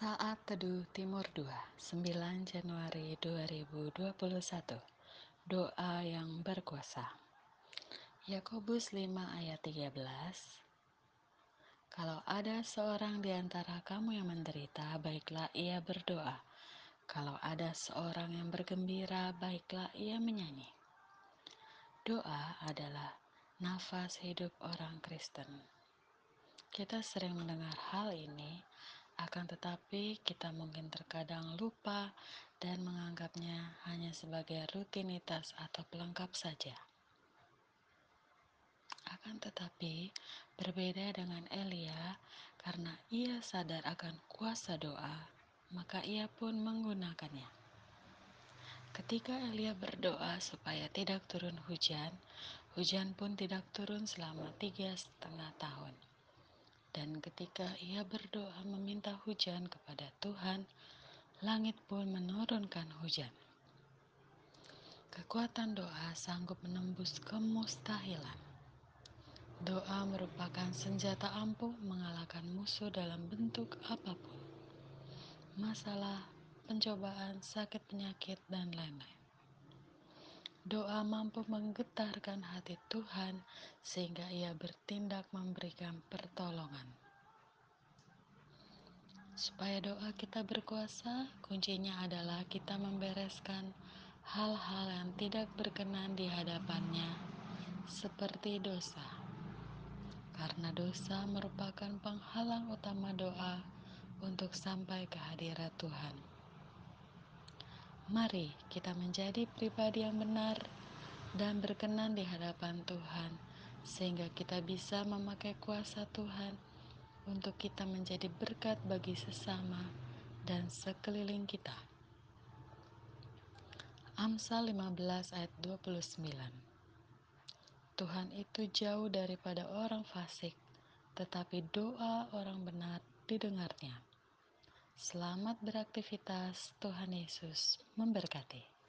Saat Teduh Timur 2, 9 Januari 2021. Doa yang berkuasa. Yakobus 5 ayat 13. Kalau ada seorang di antara kamu yang menderita, baiklah ia berdoa. Kalau ada seorang yang bergembira, baiklah ia menyanyi. Doa adalah nafas hidup orang Kristen. Kita sering mendengar hal ini, akan tetapi kita mungkin terkadang lupa dan menganggapnya hanya sebagai rutinitas atau pelengkap saja. Akan tetapi, berbeda dengan Elia, karena ia sadar akan kuasa doa, maka ia pun menggunakannya. Ketika Elia berdoa supaya tidak turun hujan, hujan pun tidak turun selama tiga setengah tahun. Dan ketika ia berdoa meminta hujan kepada Tuhan, langit pun menurunkan hujan. Kekuatan doa sanggup menembus kemustahilan. Doa merupakan senjata ampuh mengalahkan musuh dalam bentuk apa pun. Masalah, pencobaan, sakit penyakit, dan lain-lain. Doa mampu menggetarkan hati Tuhan sehingga ia bertindak memberikan pertolongan. Supaya doa kita berkuasa, kuncinya adalah kita membereskan hal-hal yang tidak berkenan di hadapannya, seperti dosa. Karena dosa merupakan penghalang utama doa untuk sampai ke hadirat Tuhan. Mari kita menjadi pribadi yang benar dan berkenan di hadapan Tuhan, sehingga kita bisa memakai kuasa Tuhan untuk kita menjadi berkat bagi sesama dan sekeliling kita. Amsal 15 ayat 29 Tuhan itu jauh daripada orang fasik, tetapi doa orang benar didengarnya. Selamat beraktivitas, Tuhan Yesus memberkati.